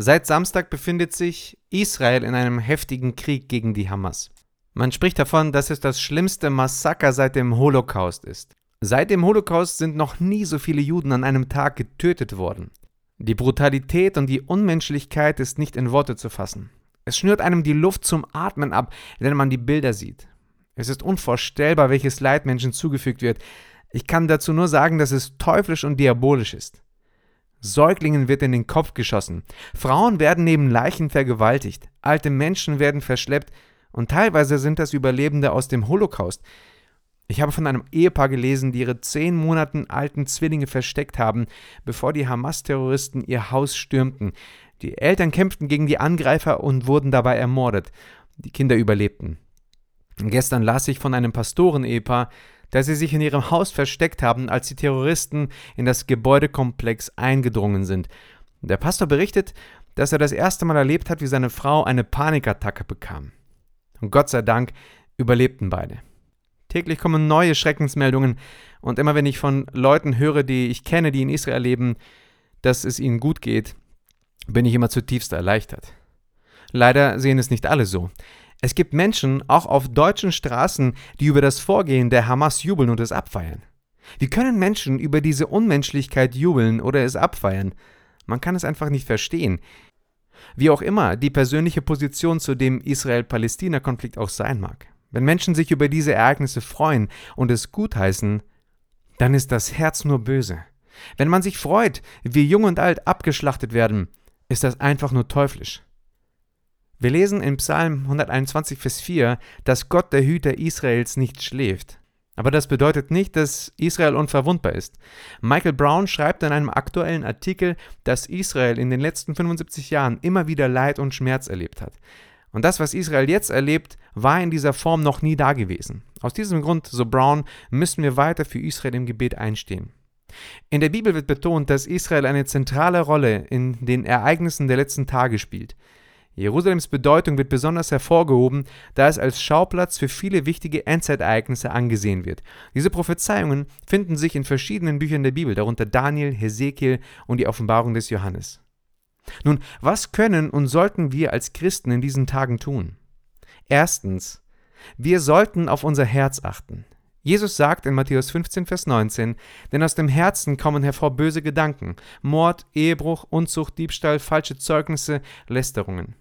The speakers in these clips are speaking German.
Seit Samstag befindet sich Israel in einem heftigen Krieg gegen die Hamas. Man spricht davon, dass es das schlimmste Massaker seit dem Holocaust ist. Seit dem Holocaust sind noch nie so viele Juden an einem Tag getötet worden. Die Brutalität und die Unmenschlichkeit ist nicht in Worte zu fassen. Es schnürt einem die Luft zum Atmen ab, wenn man die Bilder sieht. Es ist unvorstellbar, welches Leid Menschen zugefügt wird. Ich kann dazu nur sagen, dass es teuflisch und diabolisch ist. Säuglingen wird in den Kopf geschossen. Frauen werden neben Leichen vergewaltigt. Alte Menschen werden verschleppt. Und teilweise sind das Überlebende aus dem Holocaust. Ich habe von einem Ehepaar gelesen, die ihre zehn Monaten alten Zwillinge versteckt haben, bevor die Hamas-Terroristen ihr Haus stürmten. Die Eltern kämpften gegen die Angreifer und wurden dabei ermordet. Die Kinder überlebten. Gestern las ich von einem Pastoren-Ehepaar, dass sie sich in ihrem Haus versteckt haben, als die Terroristen in das Gebäudekomplex eingedrungen sind. Der Pastor berichtet, dass er das erste Mal erlebt hat, wie seine Frau eine Panikattacke bekam. Und Gott sei Dank überlebten beide. Täglich kommen neue Schreckensmeldungen und immer wenn ich von Leuten höre, die ich kenne, die in Israel leben, dass es ihnen gut geht, bin ich immer zutiefst erleichtert. Leider sehen es nicht alle so. Es gibt Menschen, auch auf deutschen Straßen, die über das Vorgehen der Hamas jubeln und es abfeiern. Wie können Menschen über diese Unmenschlichkeit jubeln oder es abfeiern? Man kann es einfach nicht verstehen. Wie auch immer die persönliche Position zu dem Israel-Palästina-Konflikt auch sein mag. Wenn Menschen sich über diese Ereignisse freuen und es gutheißen, dann ist das Herz nur böse. Wenn man sich freut, wie jung und alt abgeschlachtet werden, ist das einfach nur teuflisch. Wir lesen in Psalm 121, Vers 4, dass Gott der Hüter Israels nicht schläft. Aber das bedeutet nicht, dass Israel unverwundbar ist. Michael Brown schreibt in einem aktuellen Artikel, dass Israel in den letzten 75 Jahren immer wieder Leid und Schmerz erlebt hat. Und das, was Israel jetzt erlebt, war in dieser Form noch nie dagewesen. Aus diesem Grund, so Brown, müssen wir weiter für Israel im Gebet einstehen. In der Bibel wird betont, dass Israel eine zentrale Rolle in den Ereignissen der letzten Tage spielt. Jerusalems Bedeutung wird besonders hervorgehoben, da es als Schauplatz für viele wichtige Endzeitereignisse angesehen wird. Diese Prophezeiungen finden sich in verschiedenen Büchern der Bibel, darunter Daniel, Hesekiel und die Offenbarung des Johannes. Nun, was können und sollten wir als Christen in diesen Tagen tun? Erstens, wir sollten auf unser Herz achten. Jesus sagt in Matthäus 15, Vers 19, denn aus dem Herzen kommen hervor böse Gedanken, Mord, Ehebruch, Unzucht, Diebstahl, falsche Zeugnisse, Lästerungen.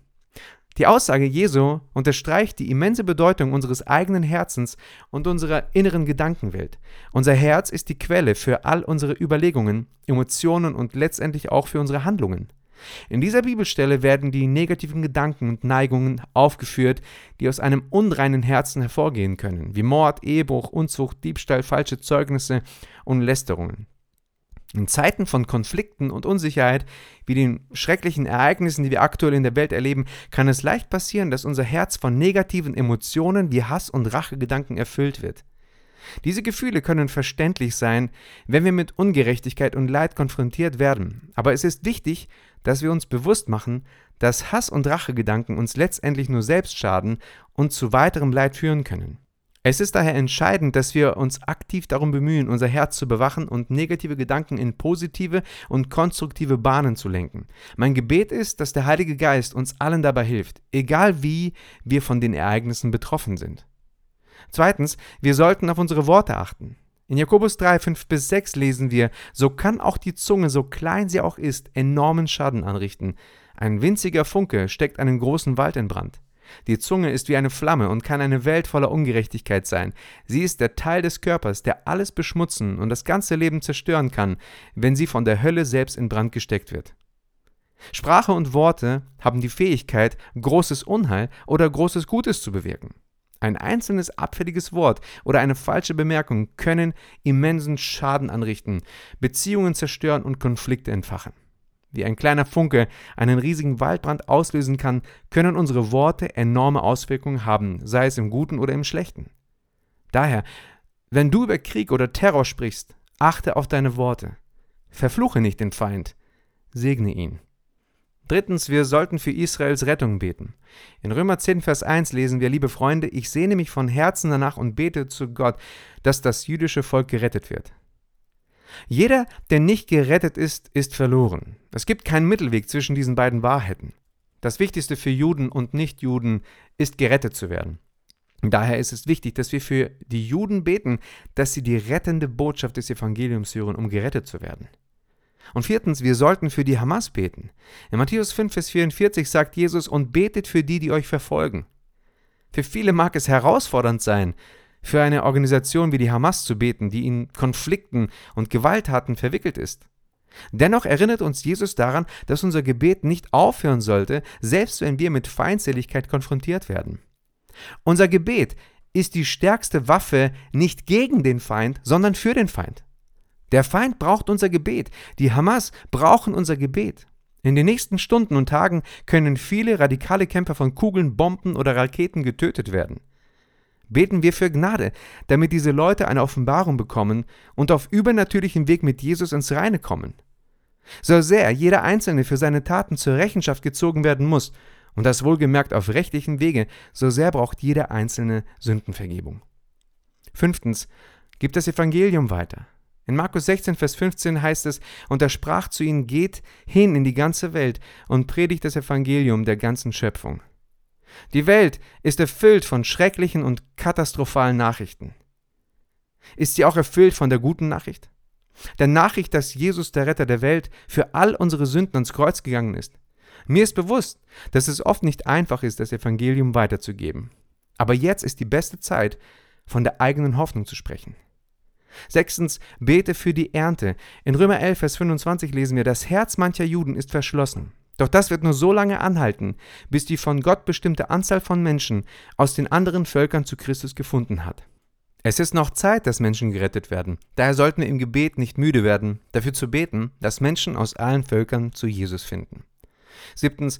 Die Aussage Jesu unterstreicht die immense Bedeutung unseres eigenen Herzens und unserer inneren Gedankenwelt. Unser Herz ist die Quelle für all unsere Überlegungen, Emotionen und letztendlich auch für unsere Handlungen. In dieser Bibelstelle werden die negativen Gedanken und Neigungen aufgeführt, die aus einem unreinen Herzen hervorgehen können, wie Mord, Ehebruch, Unzucht, Diebstahl, falsche Zeugnisse und Lästerungen. In Zeiten von Konflikten und Unsicherheit, wie den schrecklichen Ereignissen, die wir aktuell in der Welt erleben, kann es leicht passieren, dass unser Herz von negativen Emotionen wie Hass und Rachegedanken erfüllt wird. Diese Gefühle können verständlich sein, wenn wir mit Ungerechtigkeit und Leid konfrontiert werden, aber es ist wichtig, dass wir uns bewusst machen, dass Hass und Rachegedanken uns letztendlich nur selbst schaden und zu weiterem Leid führen können. Es ist daher entscheidend, dass wir uns aktiv darum bemühen, unser Herz zu bewachen und negative Gedanken in positive und konstruktive Bahnen zu lenken. Mein Gebet ist, dass der Heilige Geist uns allen dabei hilft, egal wie wir von den Ereignissen betroffen sind. Zweitens, wir sollten auf unsere Worte achten. In Jakobus 3, 5 bis 6 lesen wir, so kann auch die Zunge, so klein sie auch ist, enormen Schaden anrichten. Ein winziger Funke steckt einen großen Wald in Brand. Die Zunge ist wie eine Flamme und kann eine Welt voller Ungerechtigkeit sein. Sie ist der Teil des Körpers, der alles beschmutzen und das ganze Leben zerstören kann, wenn sie von der Hölle selbst in Brand gesteckt wird. Sprache und Worte haben die Fähigkeit, großes Unheil oder großes Gutes zu bewirken. Ein einzelnes abfälliges Wort oder eine falsche Bemerkung können immensen Schaden anrichten, Beziehungen zerstören und Konflikte entfachen wie ein kleiner Funke einen riesigen Waldbrand auslösen kann, können unsere Worte enorme Auswirkungen haben, sei es im Guten oder im Schlechten. Daher, wenn du über Krieg oder Terror sprichst, achte auf deine Worte. Verfluche nicht den Feind, segne ihn. Drittens, wir sollten für Israels Rettung beten. In Römer 10, Vers 1 lesen wir, liebe Freunde, ich sehne mich von Herzen danach und bete zu Gott, dass das jüdische Volk gerettet wird. Jeder, der nicht gerettet ist, ist verloren. Es gibt keinen Mittelweg zwischen diesen beiden Wahrheiten. Das Wichtigste für Juden und Nichtjuden ist gerettet zu werden. Daher ist es wichtig, dass wir für die Juden beten, dass sie die rettende Botschaft des Evangeliums hören, um gerettet zu werden. Und viertens, wir sollten für die Hamas beten. In Matthäus 5, Vers 44 sagt Jesus, und betet für die, die euch verfolgen. Für viele mag es herausfordernd sein, für eine Organisation wie die Hamas zu beten, die in Konflikten und Gewalttaten verwickelt ist. Dennoch erinnert uns Jesus daran, dass unser Gebet nicht aufhören sollte, selbst wenn wir mit Feindseligkeit konfrontiert werden. Unser Gebet ist die stärkste Waffe nicht gegen den Feind, sondern für den Feind. Der Feind braucht unser Gebet, die Hamas brauchen unser Gebet. In den nächsten Stunden und Tagen können viele radikale Kämpfer von Kugeln, Bomben oder Raketen getötet werden. Beten wir für Gnade, damit diese Leute eine Offenbarung bekommen und auf übernatürlichem Weg mit Jesus ins Reine kommen. So sehr jeder Einzelne für seine Taten zur Rechenschaft gezogen werden muss, und das wohlgemerkt auf rechtlichen Wege, so sehr braucht jeder Einzelne Sündenvergebung. Fünftens, gibt das Evangelium weiter. In Markus 16, Vers 15 heißt es, und er sprach zu ihnen, geht hin in die ganze Welt und predigt das Evangelium der ganzen Schöpfung. Die Welt ist erfüllt von schrecklichen und katastrophalen Nachrichten. Ist sie auch erfüllt von der guten Nachricht? Der Nachricht, dass Jesus, der Retter der Welt, für all unsere Sünden ans Kreuz gegangen ist. Mir ist bewusst, dass es oft nicht einfach ist, das Evangelium weiterzugeben. Aber jetzt ist die beste Zeit, von der eigenen Hoffnung zu sprechen. Sechstens, bete für die Ernte. In Römer 11, Vers 25 lesen wir, das Herz mancher Juden ist verschlossen. Doch das wird nur so lange anhalten, bis die von Gott bestimmte Anzahl von Menschen aus den anderen Völkern zu Christus gefunden hat. Es ist noch Zeit, dass Menschen gerettet werden. Daher sollten wir im Gebet nicht müde werden, dafür zu beten, dass Menschen aus allen Völkern zu Jesus finden. Siebtens,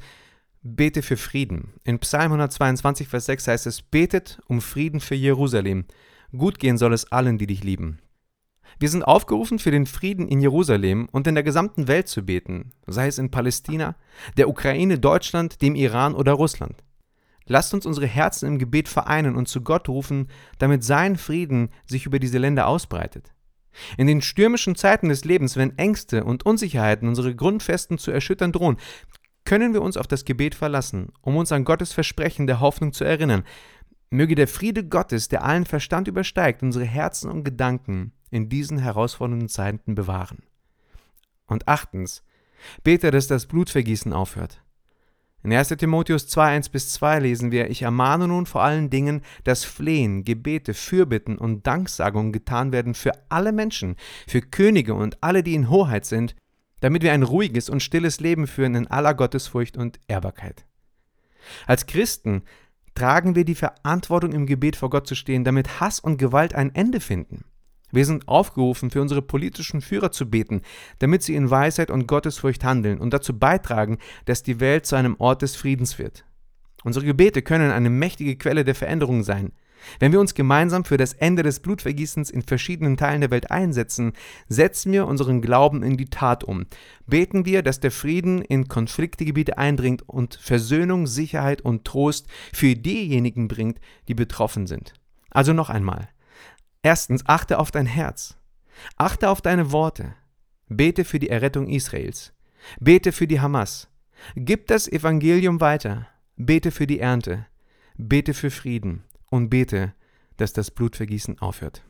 bete für Frieden. In Psalm 122, Vers 6 heißt es, betet um Frieden für Jerusalem. Gut gehen soll es allen, die dich lieben. Wir sind aufgerufen, für den Frieden in Jerusalem und in der gesamten Welt zu beten, sei es in Palästina, der Ukraine, Deutschland, dem Iran oder Russland. Lasst uns unsere Herzen im Gebet vereinen und zu Gott rufen, damit sein Frieden sich über diese Länder ausbreitet. In den stürmischen Zeiten des Lebens, wenn Ängste und Unsicherheiten unsere Grundfesten zu erschüttern drohen, können wir uns auf das Gebet verlassen, um uns an Gottes Versprechen der Hoffnung zu erinnern. Möge der Friede Gottes, der allen Verstand übersteigt, unsere Herzen und Gedanken in diesen herausfordernden Zeiten bewahren. Und achtens, bete, dass das Blutvergießen aufhört. In 1. Timotheus 2, 1 bis 2 lesen wir, ich ermahne nun vor allen Dingen, dass Flehen, Gebete, Fürbitten und Danksagungen getan werden für alle Menschen, für Könige und alle, die in Hoheit sind, damit wir ein ruhiges und stilles Leben führen in aller Gottesfurcht und Ehrbarkeit. Als Christen tragen wir die Verantwortung, im Gebet vor Gott zu stehen, damit Hass und Gewalt ein Ende finden. Wir sind aufgerufen, für unsere politischen Führer zu beten, damit sie in Weisheit und Gottesfurcht handeln und dazu beitragen, dass die Welt zu einem Ort des Friedens wird. Unsere Gebete können eine mächtige Quelle der Veränderung sein. Wenn wir uns gemeinsam für das Ende des Blutvergießens in verschiedenen Teilen der Welt einsetzen, setzen wir unseren Glauben in die Tat um. Beten wir, dass der Frieden in Konfliktegebiete eindringt und Versöhnung, Sicherheit und Trost für diejenigen bringt, die betroffen sind. Also noch einmal. Erstens, achte auf dein Herz. Achte auf deine Worte. Bete für die Errettung Israels. Bete für die Hamas. Gib das Evangelium weiter. Bete für die Ernte. Bete für Frieden und bete, dass das Blutvergießen aufhört.